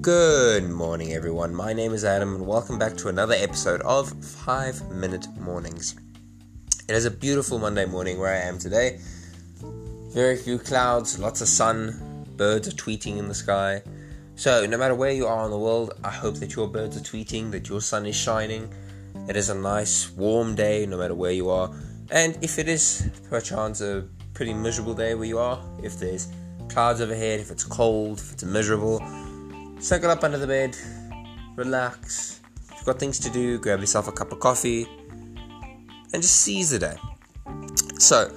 Good morning, everyone. My name is Adam, and welcome back to another episode of 5 Minute Mornings. It is a beautiful Monday morning where I am today. Very few clouds, lots of sun, birds are tweeting in the sky. So, no matter where you are in the world, I hope that your birds are tweeting, that your sun is shining. It is a nice, warm day, no matter where you are. And if it is perchance a pretty miserable day where you are, if there's clouds overhead, if it's cold, if it's miserable, Snuggle up under the bed, relax. If you've got things to do, grab yourself a cup of coffee, and just seize the day. So,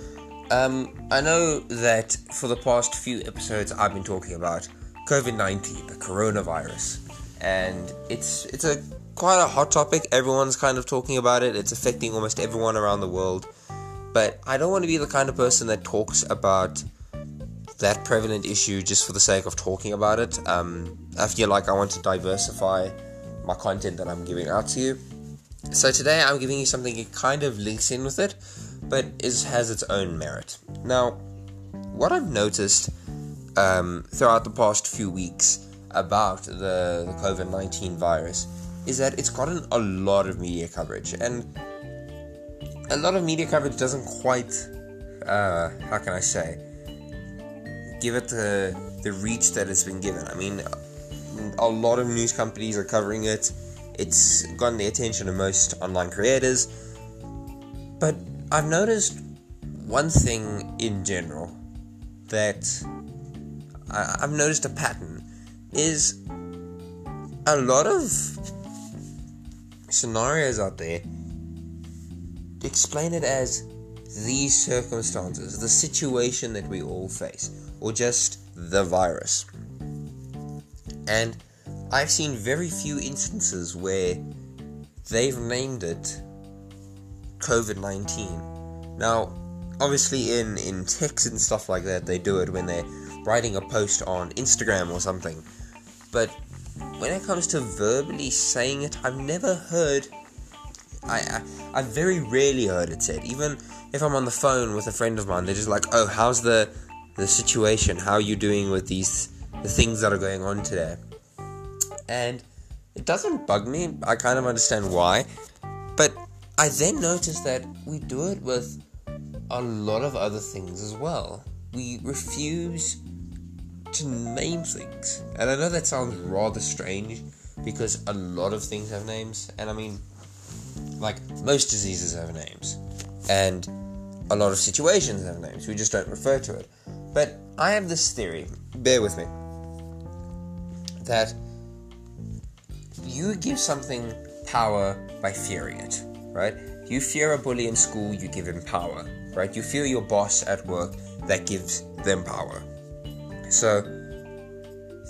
um, I know that for the past few episodes I've been talking about COVID 19, the coronavirus, and it's it's a quite a hot topic. Everyone's kind of talking about it. It's affecting almost everyone around the world. But I don't want to be the kind of person that talks about that prevalent issue just for the sake of talking about it. Um, I feel like I want to diversify my content that I'm giving out to you. So today I'm giving you something that kind of links in with it, but is has its own merit. Now, what I've noticed um, throughout the past few weeks about the, the COVID 19 virus is that it's gotten a lot of media coverage, and a lot of media coverage doesn't quite, uh, how can I say, give it the the reach that it's been given. I mean, a lot of news companies are covering it. It's gotten the attention of most online creators. But I've noticed one thing in general that I, I've noticed a pattern is a lot of scenarios out there explain it as these circumstances, the situation that we all face or just the virus. And I've seen very few instances where they've named it COVID 19. Now, obviously, in, in text and stuff like that, they do it when they're writing a post on Instagram or something. But when it comes to verbally saying it, I've never heard. I, I I've very rarely heard it said. Even if I'm on the phone with a friend of mine, they're just like, "Oh, how's the the situation. How are you doing with these the things that are going on today? And it doesn't bug me. I kind of understand why. But I then noticed that we do it with a lot of other things as well. We refuse to name things. And I know that sounds rather strange because a lot of things have names. And I mean, like, most diseases have names. And a lot of situations have names. We just don't refer to it. But I have this theory, bear with me, that you give something power by fearing it, right? You fear a bully in school, you give him power, right? You fear your boss at work, that gives them power. So,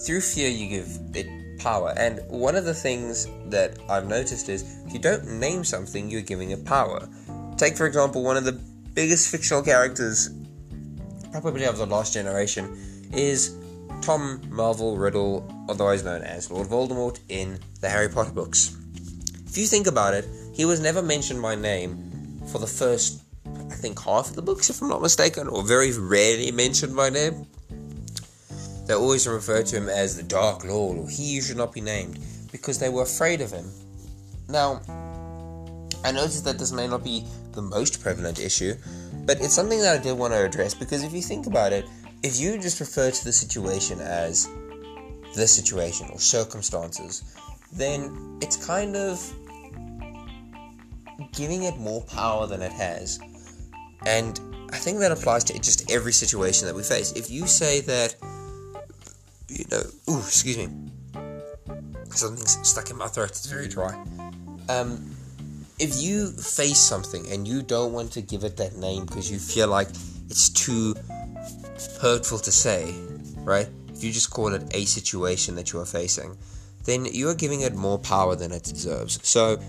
through fear, you give it power. And one of the things that I've noticed is if you don't name something, you're giving it power. Take, for example, one of the biggest fictional characters probably of the last generation, is Tom Marvolo Riddle, otherwise known as Lord Voldemort, in the Harry Potter books. If you think about it, he was never mentioned by name for the first, I think, half of the books, if I'm not mistaken, or very rarely mentioned by name. They always refer to him as the Dark Lord, or he should not be named, because they were afraid of him. Now, I noticed that this may not be the most prevalent issue, but it's something that I did want to address because if you think about it, if you just refer to the situation as the situation or circumstances, then it's kind of giving it more power than it has. And I think that applies to just every situation that we face. If you say that, you know, ooh, excuse me, something's stuck in my throat, it's very dry. Um, if you face something and you don't want to give it that name because you feel like it's too hurtful to say, right? If you just call it a situation that you are facing, then you are giving it more power than it deserves. So,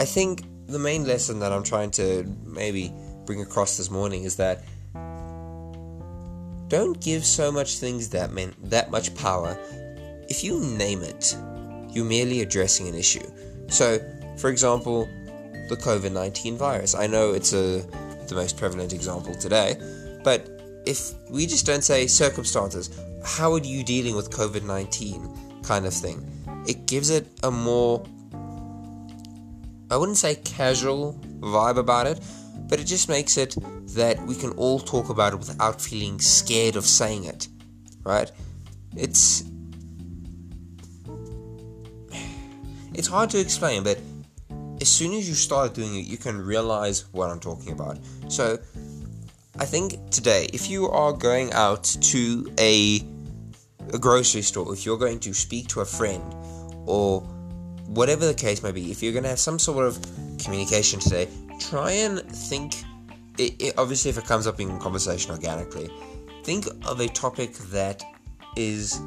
I think the main lesson that I'm trying to maybe bring across this morning is that don't give so much things that meant that much power. If you name it, you're merely addressing an issue. So, for example, the COVID 19 virus. I know it's a, the most prevalent example today, but if we just don't say circumstances, how are you dealing with COVID 19? kind of thing. It gives it a more, I wouldn't say casual vibe about it, but it just makes it that we can all talk about it without feeling scared of saying it, right? It's it's hard to explain, but as soon as you start doing it, you can realize what I'm talking about. So, I think today, if you are going out to a, a grocery store, if you're going to speak to a friend, or whatever the case may be, if you're going to have some sort of communication today, try and think. It, it, obviously, if it comes up in conversation organically, think of a topic that is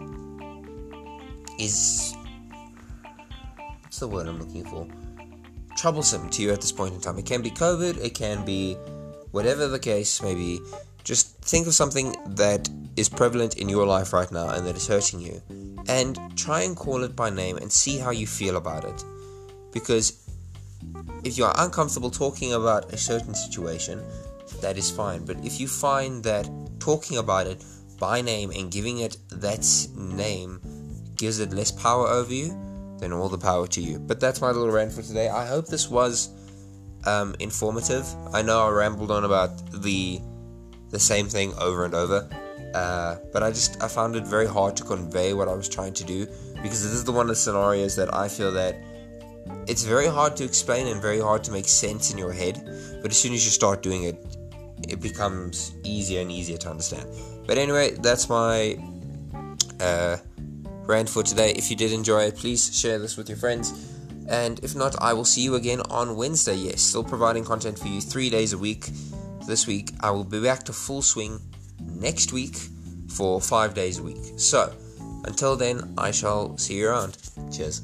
is what's the word I'm looking for? Troublesome to you at this point in time. It can be COVID, it can be whatever the case may be. Just think of something that is prevalent in your life right now and that is hurting you, and try and call it by name and see how you feel about it. Because if you are uncomfortable talking about a certain situation, that is fine. But if you find that talking about it by name and giving it that name gives it less power over you, then all the power to you. But that's my little rant for today. I hope this was um, informative. I know I rambled on about the the same thing over and over, uh, but I just I found it very hard to convey what I was trying to do because this is the one of the scenarios that I feel that it's very hard to explain and very hard to make sense in your head. But as soon as you start doing it, it becomes easier and easier to understand. But anyway, that's my uh, rant for today. If you did enjoy it, please share this with your friends. And if not, I will see you again on Wednesday. Yes, still providing content for you three days a week. This week, I will be back to full swing next week for five days a week. So, until then, I shall see you around. Cheers.